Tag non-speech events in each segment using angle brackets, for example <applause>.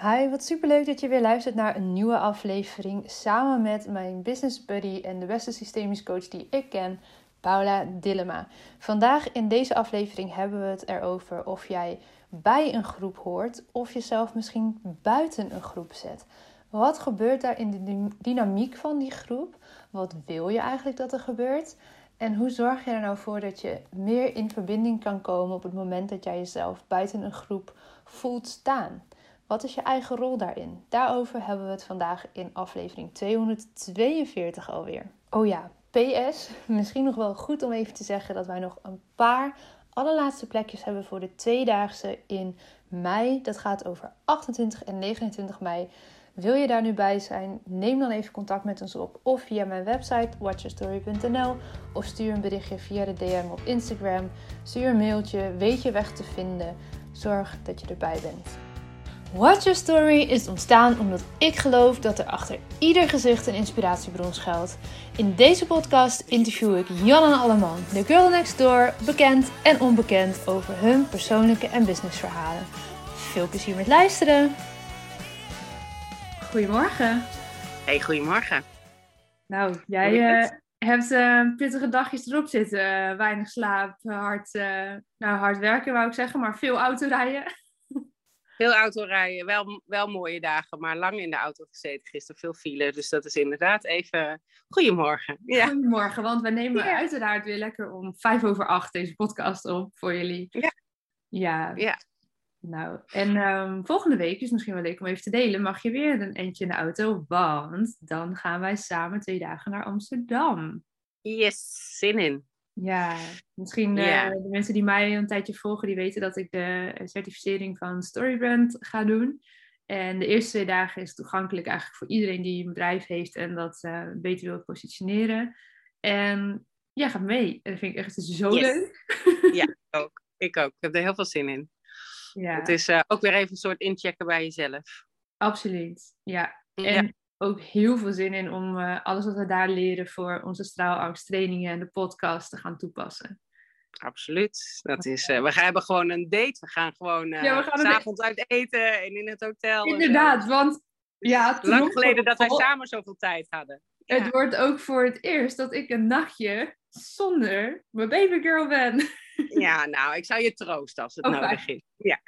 Hi, wat superleuk dat je weer luistert naar een nieuwe aflevering samen met mijn business buddy en de beste systemisch coach die ik ken, Paula Dillema. Vandaag in deze aflevering hebben we het erover of jij bij een groep hoort of jezelf misschien buiten een groep zet. Wat gebeurt daar in de dynamiek van die groep? Wat wil je eigenlijk dat er gebeurt? En hoe zorg je er nou voor dat je meer in verbinding kan komen op het moment dat jij jezelf buiten een groep voelt staan? Wat is je eigen rol daarin? Daarover hebben we het vandaag in aflevering 242 alweer. Oh ja, PS, misschien nog wel goed om even te zeggen dat wij nog een paar allerlaatste plekjes hebben voor de tweedaagse in mei. Dat gaat over 28 en 29 mei. Wil je daar nu bij zijn? Neem dan even contact met ons op of via mijn website watchyourstory.nl of stuur een berichtje via de DM op Instagram. Stuur een mailtje, weet je weg te vinden. Zorg dat je erbij bent. Watch Your Story is ontstaan omdat ik geloof dat er achter ieder gezicht een inspiratiebron schuilt. In deze podcast interview ik Jan en Alleman, de girl next door, bekend en onbekend over hun persoonlijke en businessverhalen. Veel plezier met luisteren! Goedemorgen. Hey, goedemorgen. Nou, jij uh, hebt uh, pittige dagjes erop zitten. Uh, weinig slaap, hard, nou, hard werken wou ik zeggen, maar veel autorijden. Veel autorijden, wel, wel mooie dagen, maar lang in de auto gezeten gisteren, veel file. Dus dat is inderdaad even... Goedemorgen. Ja. Goedemorgen, want we nemen ja. uiteraard weer lekker om vijf over acht deze podcast op voor jullie. Ja. Ja. ja. Nou, en um, volgende week is misschien wel leuk om even te delen. Mag je weer een eentje in de auto? Want dan gaan wij samen twee dagen naar Amsterdam. Yes, zin in. Ja, misschien uh, de mensen die mij een tijdje volgen, die weten dat ik de certificering van Storybrand ga doen. En de eerste twee dagen is toegankelijk eigenlijk voor iedereen die een bedrijf heeft en dat uh, beter wil positioneren. En ja, ga mee. En dat vind ik echt zo yes. leuk. <laughs> Ja, <laughs> ook. Ik ook. Ik heb er heel veel zin in. Ja. Het is uh, ook weer even een soort inchecken bij jezelf. Absoluut, ja. En ja. Ook heel veel zin in om uh, alles wat we daar leren voor onze straalangsttrainingen en de podcast te gaan toepassen. Absoluut. Dat is, uh, we gaan hebben gewoon een date. We gaan gewoon uh, ja, s'avonds uit eten en in het hotel. Inderdaad, want ja, lang geleden dat wij samen zoveel tijd hadden. Ja. Het wordt ook voor het eerst dat ik een nachtje zonder mijn babygirl ben. Ja, nou, ik zou je troosten als het oh, nodig is. Ja.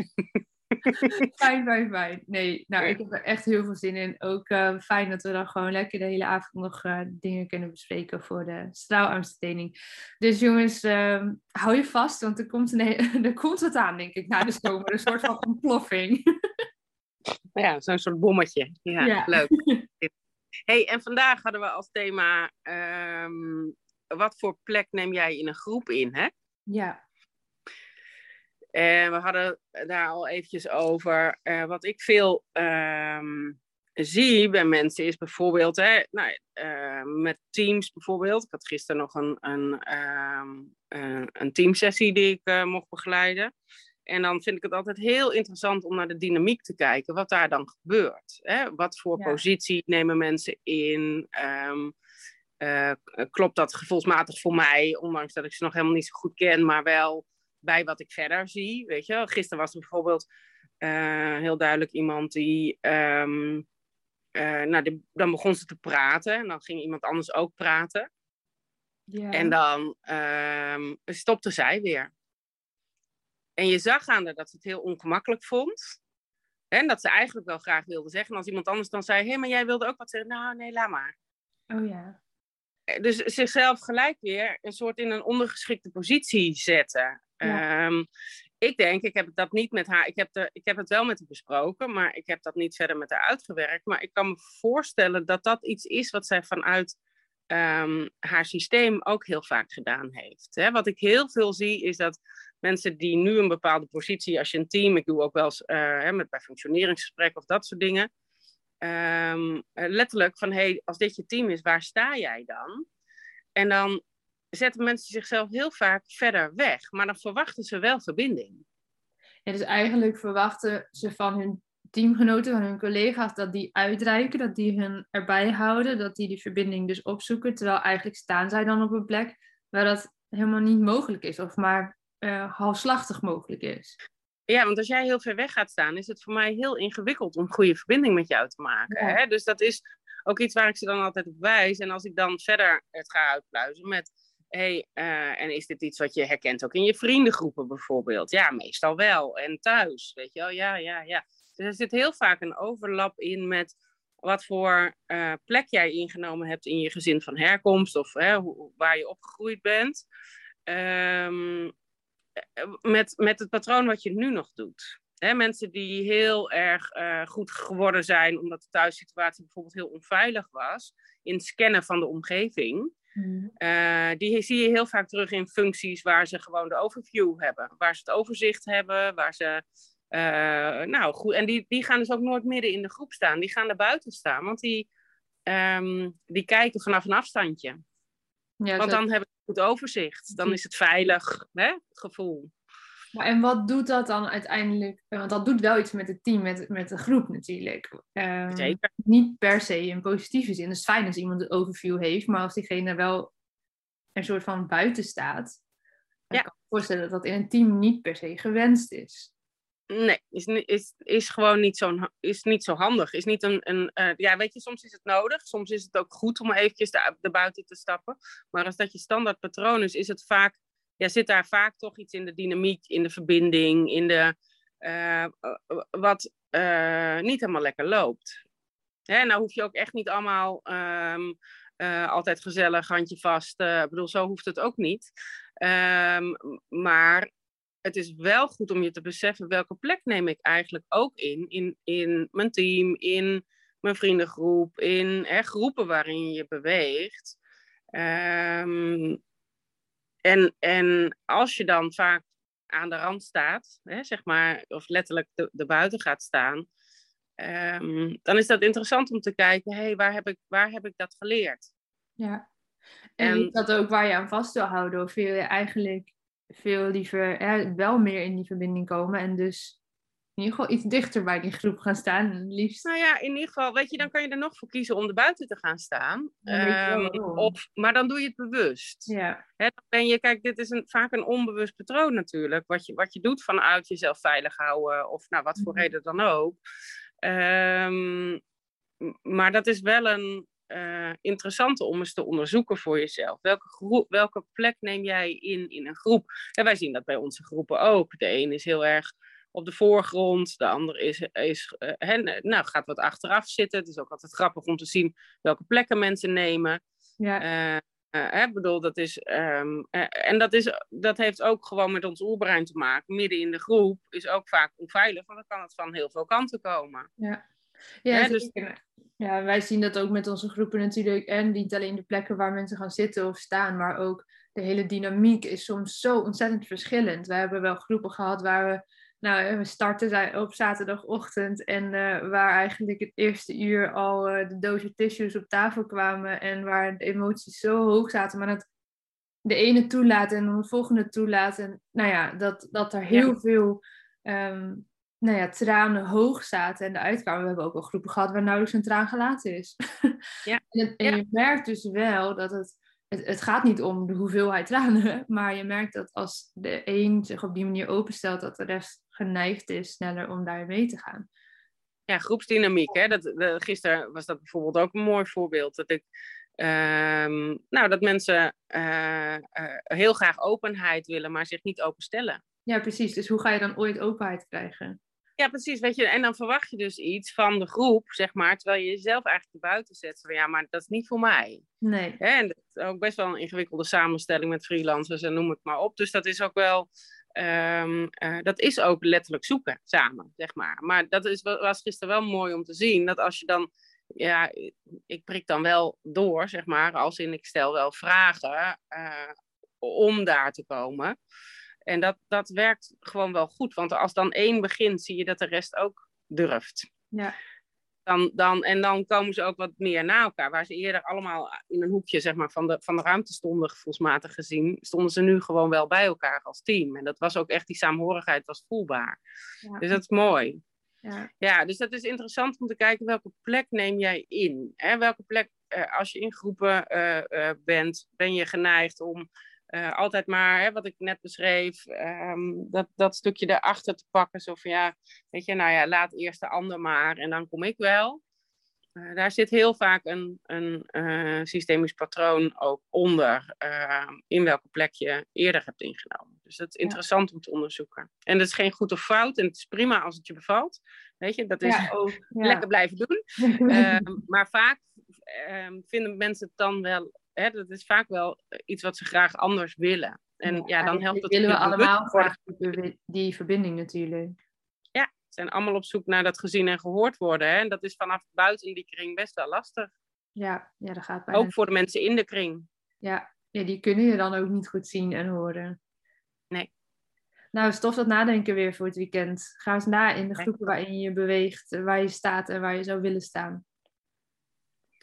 <laughs> fijn, fijn, fijn. Nee, nou, ik heb er echt heel veel zin in. Ook uh, fijn dat we dan gewoon lekker de hele avond nog uh, dingen kunnen bespreken voor de straalangsttraining. Dus jongens, uh, hou je vast, want er komt, een, <laughs> er komt wat aan, denk ik, na de zomer. Een soort van <laughs> ontploffing. ja, zo'n soort bommetje. Ja, ja. leuk. hey, en vandaag hadden we als thema... Um, wat voor plek neem jij in een groep in, hè? Ja. En we hadden daar al eventjes over. Uh, wat ik veel um, zie bij mensen is bijvoorbeeld, hè, nou, uh, met teams bijvoorbeeld. Ik had gisteren nog een, een, um, uh, een teamsessie die ik mocht begeleiden. En dan vind ik het altijd heel interessant om naar de dynamiek te kijken, wat daar dan gebeurt. Hè? Wat voor ja. positie nemen mensen in? Um, uh, klopt dat gevoelsmatig voor mij, ondanks dat ik ze nog helemaal niet zo goed ken, maar wel bij wat ik verder zie. Weet je, gisteren was er bijvoorbeeld uh, heel duidelijk iemand die, um, uh, nou, die, dan begon ze te praten en dan ging iemand anders ook praten. En dan um, stopte zij weer. En je zag aan haar dat ze het heel ongemakkelijk vond. En dat ze eigenlijk wel graag wilde zeggen. En als iemand anders dan zei, hé, hey, maar jij wilde ook wat zeggen. Nou, nee, laat maar. Oh ja dus zichzelf gelijk weer een soort in een ondergeschikte positie zetten. Um, ik denk, ik heb dat niet met haar, ik heb, de, ik heb het wel met haar besproken, maar ik heb dat niet verder met haar uitgewerkt. Maar ik kan me voorstellen dat dat iets is wat zij vanuit um, haar systeem ook heel vaak gedaan heeft. Hè? Wat ik heel veel zie is dat mensen die nu een bepaalde positie, als je een team, ik doe ook wel eens uh, met, bij functioneringsgesprekken of dat soort dingen, um, letterlijk van, hey, als dit je team is, waar sta jij dan? En dan zetten mensen zichzelf heel vaak verder weg, maar dan verwachten ze wel verbinding. Ja, dus eigenlijk verwachten ze van hun teamgenoten, van hun collega's, dat die uitreiken, dat die hun erbij houden, dat die die verbinding dus opzoeken, terwijl eigenlijk staan zij dan op een plek waar dat helemaal niet mogelijk is, of maar uh, halfslachtig mogelijk is. ja, want als jij heel ver weg gaat staan, is het voor mij heel ingewikkeld om goede verbinding met jou te maken. Hè? Dus dat is ook iets waar ik ze dan altijd op wijs. En als ik dan verder het ga uitpluizen met, hey, uh, en is dit iets wat je herkent ook in je vriendengroepen bijvoorbeeld? Ja, meestal wel. En thuis, weet je wel, ja, ja, ja. Dus er zit heel vaak een overlap in met wat voor uh, plek jij ingenomen hebt in je gezin van herkomst of waar je opgegroeid bent. Um, met, met het patroon wat je nu nog doet. Mensen die heel erg goed geworden zijn omdat de thuissituatie bijvoorbeeld heel onveilig was, in het scannen van de omgeving. Mm. Uh, die zie je heel vaak terug in functies waar ze gewoon de overview hebben, waar ze het overzicht hebben, waar ze. Uh, nou goed, en die, die gaan dus ook nooit midden in de groep staan, die gaan er buiten staan, want die, um, die kijken vanaf een afstandje. Ja, want dan hebben ze goed overzicht, dan is het veilig hè, gevoel. Maar en wat doet dat dan uiteindelijk? Want dat doet wel iets met het team, met, met de groep natuurlijk. Um, Zeker. Niet per se in positieve zin. Het is fijn als iemand een overview heeft, maar als diegene wel een soort van buiten staat, ja. kan ik me voorstellen dat dat in een team niet per se gewenst is. Nee, is, is, is gewoon niet zo, is niet zo handig. Is niet een, een uh, ja, weet je, soms is het nodig. Soms is het ook goed om eventjes er buiten te stappen. Maar als dat je standaard patroon is, is het vaak ja, zit daar vaak toch iets in de dynamiek, in de verbinding, in de, uh, wat uh, niet helemaal lekker loopt. Hè, nou hoef je ook echt niet allemaal um, uh, altijd gezellig, handje vast. Ik bedoel, zo hoeft het ook niet. Um, maar het is wel goed om je te beseffen welke plek neem ik eigenlijk ook in. In, in mijn team, in mijn vriendengroep, in hè, groepen waarin je beweegt. Um, en, en als je dan vaak aan de rand staat, hè, zeg maar, of letterlijk de, buiten gaat staan, um, dan is dat interessant om te kijken, hé, hey, waar, heb ik, waar heb ik dat geleerd? Ja, en, en dat ook waar je aan vast wil houden, of wil je eigenlijk veel liever hè, wel meer in die verbinding komen en dus in ieder geval iets dichter bij die groep gaan staan, liefst. Nou ja, in ieder geval, weet je, dan kan je er nog voor kiezen om er buiten te gaan staan. Um, of, maar dan doe je het bewust. Ja. Hè, dan ben je, kijk, dit is een, vaak een onbewust patroon natuurlijk. Wat je, wat je doet vanuit jezelf veilig houden, of nou, wat voor mhm. reden dan ook. Um, maar dat is wel een uh, interessante om eens te onderzoeken voor jezelf. Welke, groep, welke plek neem jij in in een groep? En wij zien dat bij onze groepen ook. De een is heel erg op de voorgrond. De ander is, is uh, nou, gaat wat achteraf zitten. Het is ook altijd grappig om te zien welke plekken mensen nemen. Ja. Uh, uh, bedoel, dat is, um, en dat, is, dat heeft ook gewoon met ons oerbrein te maken. Midden in de groep is ook vaak onveilig, want dan kan het van heel veel kanten komen. Ja, ja, dus... ja wij zien dat ook met onze groepen natuurlijk. En niet alleen de plekken waar mensen gaan zitten of staan, maar ook de hele dynamiek is soms zo ontzettend verschillend. We hebben wel groepen gehad waar we nou, we starten op zaterdagochtend en uh, waar eigenlijk het eerste uur al uh, de doosje tissues op tafel kwamen en waar de emoties zo hoog zaten, maar dat de ene toelaten en dan de volgende toelaten. Nou ja, dat, dat er heel veel um, nou ja, tranen hoog zaten en de uitkwamen. We hebben ook wel groepen gehad waar nauwelijks een traan gelaten is. Ja. <laughs> en, en je merkt dus wel dat het het, het, gaat niet om de hoeveelheid tranen, <laughs> maar je merkt dat als de een zich op die manier openstelt, dat de rest geneigd is sneller om daar mee te gaan. Ja, groepsdynamiek. Hè? Dat, de, gisteren was dat bijvoorbeeld ook een mooi voorbeeld. Dat ik, um, nou, dat mensen uh, uh, heel graag openheid willen, maar zich niet openstellen. Ja, precies. Dus hoe ga je dan ooit openheid krijgen? Ja, precies. Weet je, en dan verwacht je dus iets van de groep, zeg maar, terwijl je jezelf eigenlijk buiten zet. Van ja, maar dat is niet voor mij. Nee. En dat is ook best wel een ingewikkelde samenstelling met freelancers en noem het maar op. Dus dat is ook wel, um, uh, dat is ook letterlijk zoeken samen, zeg maar. Maar dat is, was gisteren wel mooi om te zien, dat als je dan, ja, ik prik dan wel door, zeg maar, als in ik stel wel vragen uh, om daar te komen. En dat, dat werkt gewoon wel goed. Want als dan één begint, zie je dat de rest ook durft. Ja. Dan, dan, en dan komen ze ook wat meer na elkaar. Waar ze eerder allemaal in een hoekje zeg maar, van, de, van de ruimte stonden, gevoelsmatig gezien, stonden ze nu gewoon wel bij elkaar als team. En dat was ook echt, die saamhorigheid was voelbaar. Ja. Dus dat is mooi. Ja. ja, dus dat is interessant om te kijken welke plek neem jij in. Hè? Welke plek, eh, als je in groepen uh, uh, bent, ben je geneigd om uh, altijd maar, hè, wat ik net beschreef, ehm, dat, dat stukje erachter te pakken. Zo van ja, weet je, nou ja, laat eerst de ander maar en dan kom ik wel. Uh, daar zit heel vaak een, een uh, systemisch patroon ook onder, ehm, in welke plek je eerder hebt ingenomen. Dus dat is interessant ja. om te onderzoeken. En dat is geen goed of fout en het is prima als het je bevalt. Weet je, dat is ja. ook lekker blijven doen. <laughs> Ehm, maar vaak vinden mensen het dan wel hè, dat is vaak wel iets wat ze graag anders willen. En ja, ja dan helpt het. willen we allemaal graag die verbinding natuurlijk. Ja, ze zijn allemaal op zoek naar dat gezien en gehoord worden. Hè? En dat is vanaf buiten die kring best wel lastig. Ja, ja dat gaat bijna. Ook voor de mensen in de kring. Ja. ja, die kunnen je dan ook niet goed zien en horen. Nee. Nou, stof dat nadenken weer voor het weekend. Ga eens na in de groepen waarin je beweegt, waar je staat en waar je zou willen staan.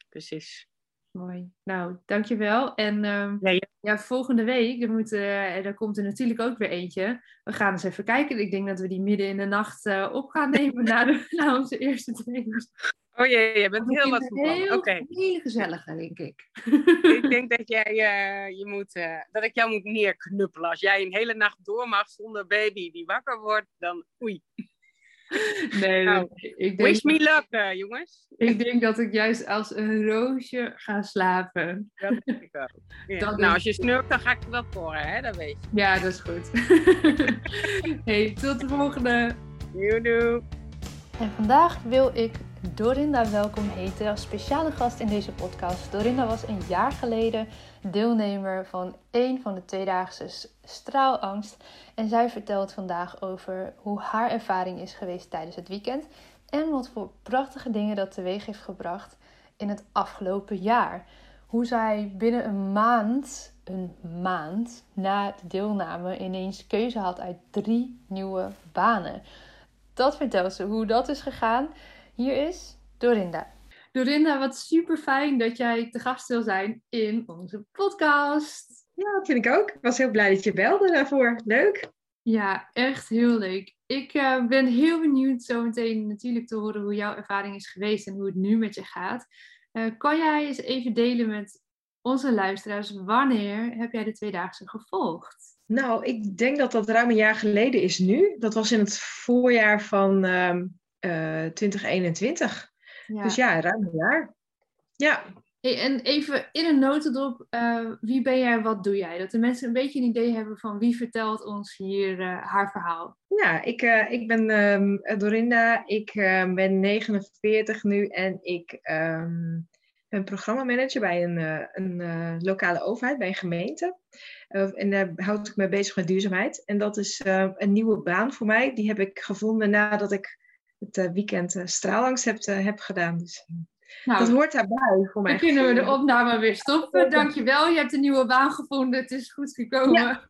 Precies. Mooi. Nou, dankjewel. En um, ja, ja. ja, volgende week, er, moet, uh, er komt er natuurlijk ook weer eentje. We gaan eens even kijken. Ik denk dat we die midden in de nacht uh, op gaan nemen na, de, <laughs> na onze eerste training. Oh jee, je bent heel wat Heel, okay. heel gezellige, denk ik. ik denk dat, jij, uh, je moet, dat ik jou moet neerknuppelen. Als jij een hele nacht door mag zonder baby die wakker wordt, dan oei. Nee, nou, ik denk, wish me luck, uh, jongens. Ik denk dat ik juist als een roosje ga slapen. Dat denk ik ook. <laughs> Ja. nou, als je snurkt, dan ga ik er wel voor, hè? Dat weet je. Ja, dat is goed. <laughs> hey, tot de volgende. Doei, En vandaag wil ik Dorinda welkom heten als speciale gast in deze podcast. Dorinda was een jaar geleden deelnemer van een van de tweedaagse straalangst. En zij vertelt vandaag over hoe haar ervaring is geweest tijdens het weekend. En wat voor prachtige dingen dat teweeg heeft gebracht in het afgelopen jaar. Hoe zij binnen een maand, een maand na de deelname, ineens keuze had uit drie nieuwe banen. Dat vertelt ze, hoe dat is gegaan. Hier is Dorinda. Dorinda, wat super fijn dat jij te gast wil zijn in onze podcast. Ja, dat vind ik ook. Ik was heel blij dat je belde daarvoor. Leuk. Ja, echt heel leuk. Ik uh, ben heel benieuwd zometeen natuurlijk te horen hoe jouw ervaring is geweest en hoe het nu met je gaat. Uh, kan jij eens even delen met onze luisteraars wanneer heb jij de tweedaagse gevolgd? Nou, ik denk dat dat ruim een jaar geleden is nu. Dat was in het voorjaar van uh, uh, 2021. Ja. Dus ja, ruim een jaar. Ja. Hey, en even in een notendop, uh, wie ben jij, wat doe jij? Dat de mensen een beetje een idee hebben van wie vertelt ons hier uh, haar verhaal. Ja, ik, uh, ik ben um, Dorinda, ik ben 49 nu en ik um, ben programmamanager bij een, een lokale overheid, bij een gemeente. en daar houd ik me bezig met duurzaamheid. En dat is een nieuwe baan voor mij. Die heb ik gevonden nadat ik het uh, weekend uh, straalangst heb, uh, heb gedaan. Dus nou, dat hoort daarbij voor mij. Dan kunnen we de opname weer stoppen. Dankjewel, je hebt een nieuwe baan gevonden. Het is goed gekomen. Ja,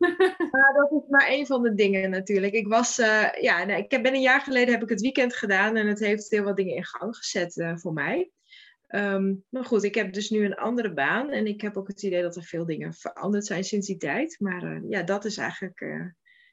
maar dat is maar een van de dingen natuurlijk. Ik was, ja, ik ben een jaar geleden heb ik het weekend gedaan en het heeft heel wat dingen in gang gezet voor mij. Um, maar goed, ik heb dus nu een andere baan en ik heb ook het idee dat er veel dingen veranderd zijn sinds die tijd. Maar ja, dat is eigenlijk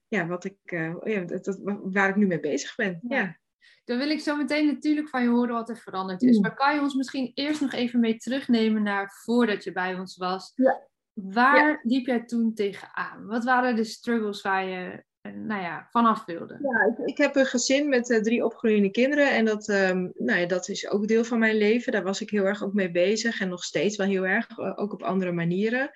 ja, wat ik, ja, dat, dat, waar ik nu mee bezig ben. ja. Dan wil ik zo meteen natuurlijk van je horen wat er veranderd is. Maar kan je ons misschien eerst nog even mee terugnemen naar voordat je bij ons was? Ja. Waar liep jij toen tegenaan? Wat waren de struggles waar je nou ja, vanaf wilde? Ja, ik, ik heb een gezin met uh, drie opgroeiende kinderen. En dat, um, nou ja, dat is ook deel van mijn leven. Daar was ik heel erg ook mee bezig. En nog steeds wel heel erg, uh, ook op andere manieren.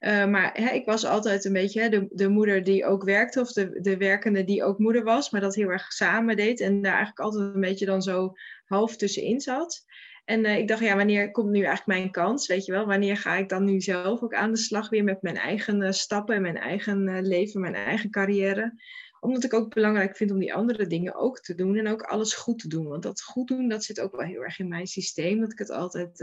Uh, maar hè, ik was altijd een beetje hè, de, de moeder die ook werkte. Of de, de werkende die ook moeder was. Maar dat heel erg samen deed. En daar eigenlijk altijd een beetje dan zo half tussenin zat. En uh, ik dacht, ja, wanneer komt nu eigenlijk mijn kans? Weet je wel, wanneer ga ik dan nu zelf ook aan de slag weer met mijn eigen uh, stappen en mijn eigen uh, leven, mijn eigen carrière? Omdat ik ook belangrijk vind om die andere dingen ook te doen en ook alles goed te doen. Want dat goed doen, dat zit ook wel heel erg in mijn systeem. Dat ik het altijd,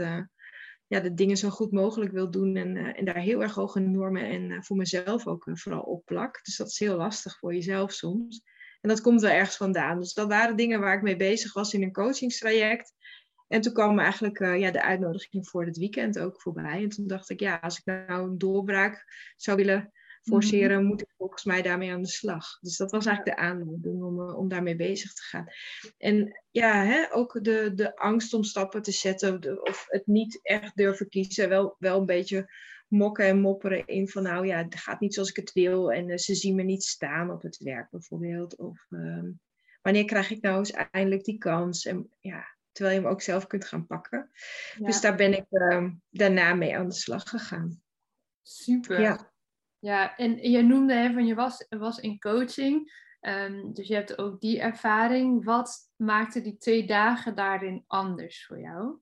ja, de dingen zo goed mogelijk wil doen en, en daar heel erg hoge normen en voor mezelf ook vooral op plak. Dus dat is heel lastig voor jezelf soms. En dat komt wel ergens vandaan. Dus dat waren dingen waar ik mee bezig was in een coachingstraject. En toen kwam eigenlijk uh, ja, de uitnodiging voor het weekend ook voorbij. En toen dacht ik, ja, als ik nou een doorbraak zou willen forceren, mm moet ik volgens mij daarmee aan de slag. Dus dat was eigenlijk de aanleiding om, uh, om daarmee bezig te gaan. En ja, hè, ook de, de angst om stappen te zetten, of het niet echt durven kiezen, wel, wel een beetje mokken en mopperen in van nou ja, het gaat niet zoals ik het wil en ze zien me niet staan op het werk bijvoorbeeld. Of ehm, wanneer krijg ik nou eens eindelijk die kans? En ja, terwijl je hem ook zelf kunt gaan pakken. Dus daar ben ik ehm, daarna mee aan de slag gegaan. Super. Ja, ja en je noemde hè, van je was, was in coaching. Um, dus je hebt ook die ervaring. Wat maakte die twee dagen daarin anders voor jou?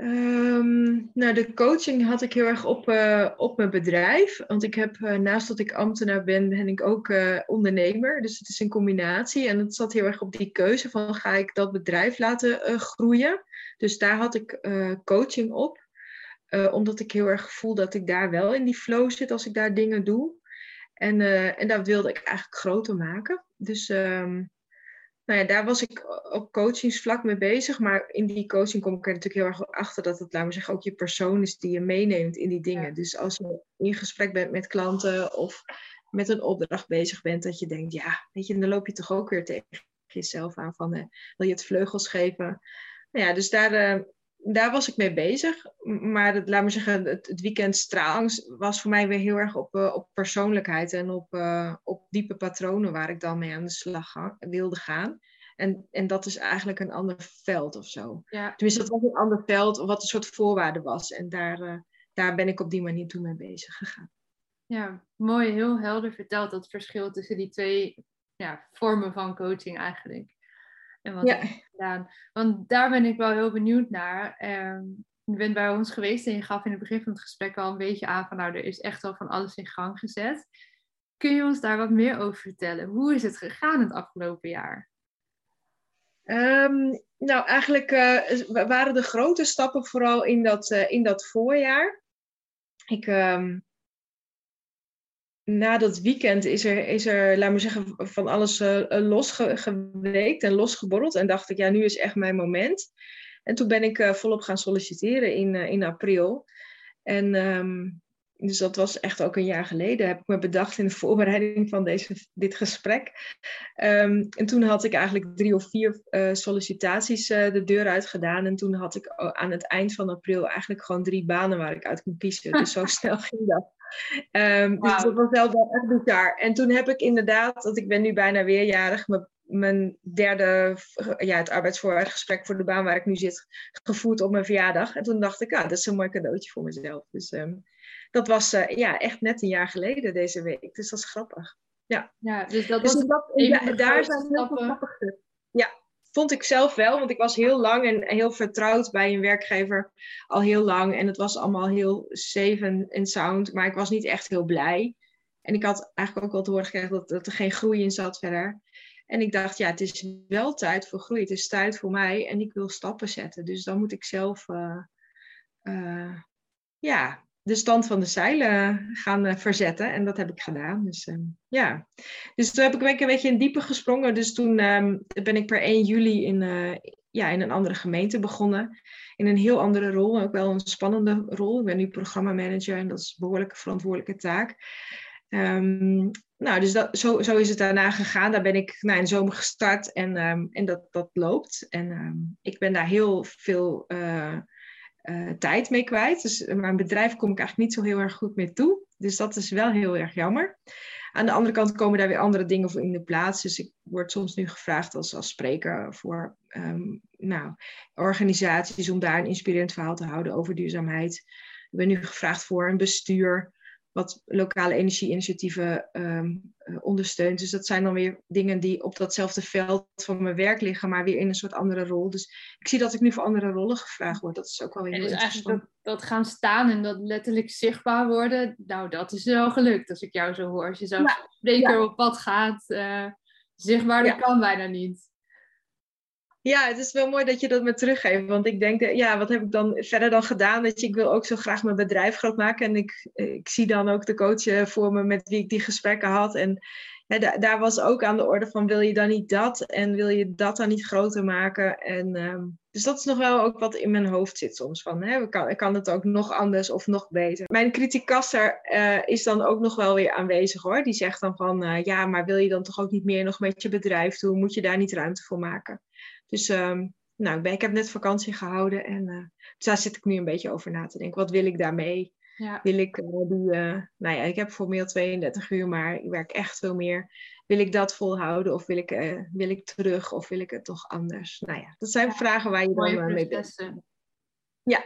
Um, nou, de coaching had ik heel erg op, uh, op mijn bedrijf. Want ik heb, uh, naast dat ik ambtenaar ben, ben ik ook uh, ondernemer. Dus het is een combinatie. En het zat heel erg op die keuze van ga ik dat bedrijf laten groeien. Dus daar had ik coaching op. omdat ik heel erg voel dat ik daar wel in die flow zit als ik daar dingen doe. En, en dat wilde ik eigenlijk groter maken. Dus um, nou ja, daar was ik op coachingsvlak mee bezig. Maar in die coaching kom ik er natuurlijk heel erg achter dat het, laten we zeggen, ook je persoon is die je meeneemt in die dingen. Dus als je in gesprek bent met klanten of met een opdracht bezig bent, dat je denkt, ja, weet je, dan loop je toch ook weer tegen jezelf aan van, eh, wil je het vleugels geven? Nou ja, dus daar, eh, daar was ik mee bezig. Maar het, laat maar zeggen, het, het weekend straalangst was voor mij weer heel erg op, uh, op persoonlijkheid en op, uh, op diepe patronen waar ik dan mee aan de slag ga, wilde gaan. En, en dat is eigenlijk een ander veld of zo. Ja. Tenminste, dat was een ander veld, wat een soort voorwaarde was. En daar, uh, daar ben ik op die manier toen mee bezig gegaan. Ja, mooi, heel helder verteld dat verschil tussen die twee ja, vormen van coaching eigenlijk. En wat ja. gedaan. Want daar ben ik wel heel benieuwd naar. Ehm, je bent bij ons geweest en je gaf in het begin van het gesprek al een beetje aan van nou, er is echt wel van alles in gang gezet. Kun je ons daar wat meer over vertellen? Hoe is het gegaan het afgelopen jaar? Um, nou, eigenlijk uh, waren de grote stappen vooral in dat, uh, in dat voorjaar. Ik, um, na dat weekend is er, is er, laat maar zeggen, van alles uh, losgeweekt en losgeborreld. En dacht ik, ja, nu is echt mijn moment. En toen ben ik uh, volop gaan solliciteren in, uh, in april. En um, dus dat was echt ook een jaar geleden. Heb ik me bedacht in de voorbereiding van deze, dit gesprek. Um, en toen had ik eigenlijk drie of vier sollicitaties de deur uit gedaan. En toen had ik aan het eind van april eigenlijk gewoon drie banen waar ik uit kon kiezen. Dus zo <laughs> snel ging dat. Um, Dus dat was wel echt bizar. En toen heb ik inderdaad, want ik ben nu bijna weerjarig, mijn derde, ja, het arbeidsvoorwaardengesprek voor de baan waar ik nu zit, gevoerd op mijn verjaardag. En toen dacht ik, ah, dat is een mooi cadeautje voor mezelf. Dus um, dat was uh, ja, echt net een jaar geleden deze week. Dus dat is grappig. Ja, ja dus dat dus was dat, ja, daar zijn heel veel grappige. Ja, vond ik zelf wel, want ik was heel lang en heel vertrouwd bij een werkgever al heel lang. En het was allemaal heel safe en sound, maar ik was niet echt heel blij. En ik had eigenlijk ook wel te horen gekregen dat, dat er geen groei in zat verder. En ik dacht, ja, het is wel tijd voor groei. Het is tijd voor mij en ik wil stappen zetten. Dus dan moet ik zelf uh, uh, ja, de stand van de zeilen gaan uh, verzetten. En dat heb ik gedaan. Dus ehm, ja. Dus toen heb ik een beetje in diepe gesprongen. Dus toen um, ben ik per 1 juli in, ja, in een andere gemeente begonnen. In een heel andere rol. Ook wel een spannende rol. Ik ben nu programmamanager en dat is een behoorlijke verantwoordelijke taak. Um, nou, dus dat, zo, zo is het daarna gegaan. Daar ben ik nou, in zomer gestart en, en dat, dat loopt. En ik ben daar heel veel uh, uh, tijd mee kwijt. Dus mijn bedrijf kom ik eigenlijk niet zo heel erg goed mee toe. Dus dat is wel heel erg jammer. Aan de andere kant komen daar weer andere dingen voor in de plaats. Dus ik word soms nu gevraagd als, als spreker voor um, nou, organisaties om daar een inspirerend verhaal te houden over duurzaamheid. Ik ben nu gevraagd voor een bestuur wat lokale energieinitiatieven um, ondersteunt. Dus dat zijn dan weer dingen die op datzelfde veld van mijn werk liggen, maar weer in een soort andere rol. Dus ik zie dat ik nu voor andere rollen gevraagd word. Dat is ook wel weer heel dus interessant. Dat, dat, gaan staan en dat letterlijk zichtbaar worden, nou dat is wel gelukt als ik jou zo hoor. Als je zo ja, spreker op pad gaat, uh, zichtbaar, dat kan bijna niet. Ja, het is wel mooi dat je dat me teruggeeft. Want ik denk, ja, wat heb ik dan verder dan gedaan? Dat je, ik wil ook zo graag mijn bedrijf groot maken. En ik, ik zie dan ook de coach eh, voor me met wie ik die gesprekken had. En daar, was ook aan de orde van, wil je dan niet dat? En wil je dat dan niet groter maken? En, um, dus dat is nog wel ook wat in mijn hoofd zit soms. Van, hè, kan, kan het ook nog anders of nog beter? Mijn kritiekaster uh, is dan ook nog wel weer aanwezig hoor. Die zegt dan van, uh, ja, maar wil je dan toch ook niet meer nog met je bedrijf doen? Moet je daar niet ruimte voor maken? Dus um, nou, ik, ben, ik heb net vakantie gehouden en dus daar zit ik nu een beetje over na te denken. Wat wil ik daarmee? Ja. Wil ik die, nou ja, ik heb formeel 32 uur, maar ik werk echt veel meer. Wil ik dat volhouden of wil ik, wil ik terug of wil ik het toch anders? Nou ja, dat zijn vragen waar je dan mee bent. Ja,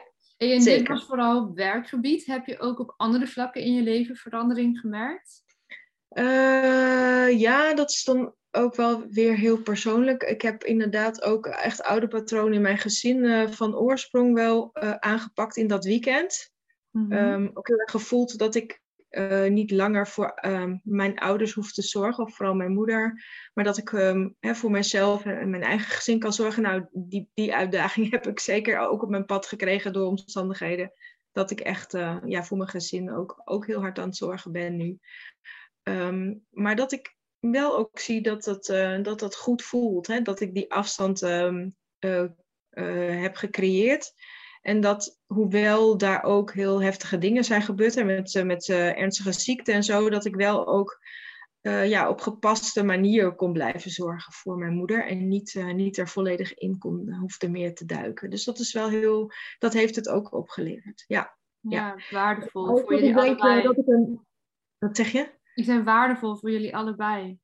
en Zeker. dit was vooral werkgebied. Heb je ook op andere vlakken in je leven verandering gemerkt? Uh, ja, dat is dan ook wel weer heel persoonlijk. Ik heb inderdaad ook echt oude patronen in mijn gezin uh, van oorsprong wel uh, aangepakt in dat weekend. Mm -hmm. um, ook heel erg gevoeld dat ik uh, niet langer voor um, mijn ouders hoef te zorgen, of vooral mijn moeder, maar dat ik um, hè, voor mezelf en mijn eigen gezin kan zorgen. Nou, die, die uitdaging <laughs> heb ik zeker ook op mijn pad gekregen door omstandigheden. Dat ik echt ja, voor mijn gezin ook, ook heel hard aan het zorgen ben nu. Maar dat ik wel ook zie dat dat, uh, dat, dat goed voelt. Hè? Dat ik die afstand heb gecreëerd. En dat hoewel daar ook heel heftige dingen zijn gebeurd en met, met ernstige ziekte en zo, dat ik wel ook ja, op gepaste manier kon blijven zorgen voor mijn moeder en niet, niet er volledig in kon, hoefde meer te duiken. Dus dat is wel heel, dat heeft het ook opgeleverd. Ja, ja, ja. waardevol voor jullie allebei. Dat ik een, wat zeg je? Die zijn waardevol voor jullie allebei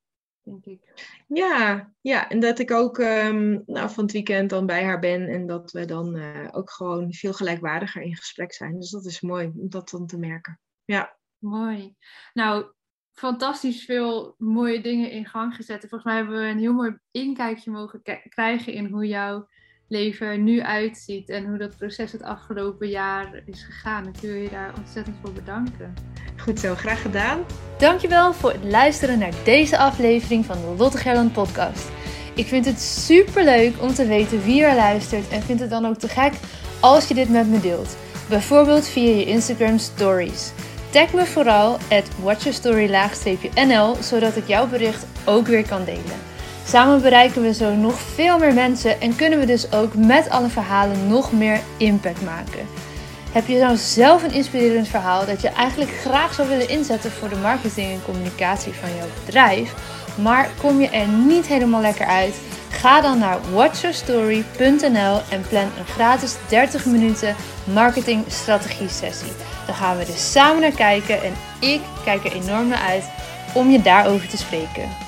denk ik. Ja, ja, en dat ik ook um, nou, van het weekend dan bij haar ben en dat we dan uh, ook gewoon veel gelijkwaardiger in gesprek zijn. Dus dat is mooi om dat dan te merken. Ja. Mooi. Nou, fantastisch veel mooie dingen in gang gezet. volgens mij hebben we een heel mooi inkijkje mogen krijgen in hoe jouw leven nu uitziet en hoe dat proces het afgelopen jaar is gegaan. Ik wil je daar ontzettend voor bedanken. Goed zo, graag gedaan. Dankjewel voor het luisteren naar deze aflevering van de Lotte Gerland podcast. Ik vind het super leuk om te weten wie er luistert en vind het dan ook te gek als je dit met me deelt. Bijvoorbeeld via je Instagram stories. Tag me vooral at watchyourstory-nl zodat ik jouw bericht ook weer kan delen. Samen bereiken we zo nog veel meer mensen en kunnen we dus ook met alle verhalen nog meer impact maken. Heb je nou zelf een inspirerend verhaal dat je eigenlijk graag zou willen inzetten voor de marketing en communicatie van jouw bedrijf, maar kom je er niet helemaal lekker uit? Ga dan naar watchyourstory.nl en plan een gratis 30 minuten marketing strategie sessie. Dan gaan we er samen naar kijken en ik kijk er enorm naar uit om je daarover te spreken.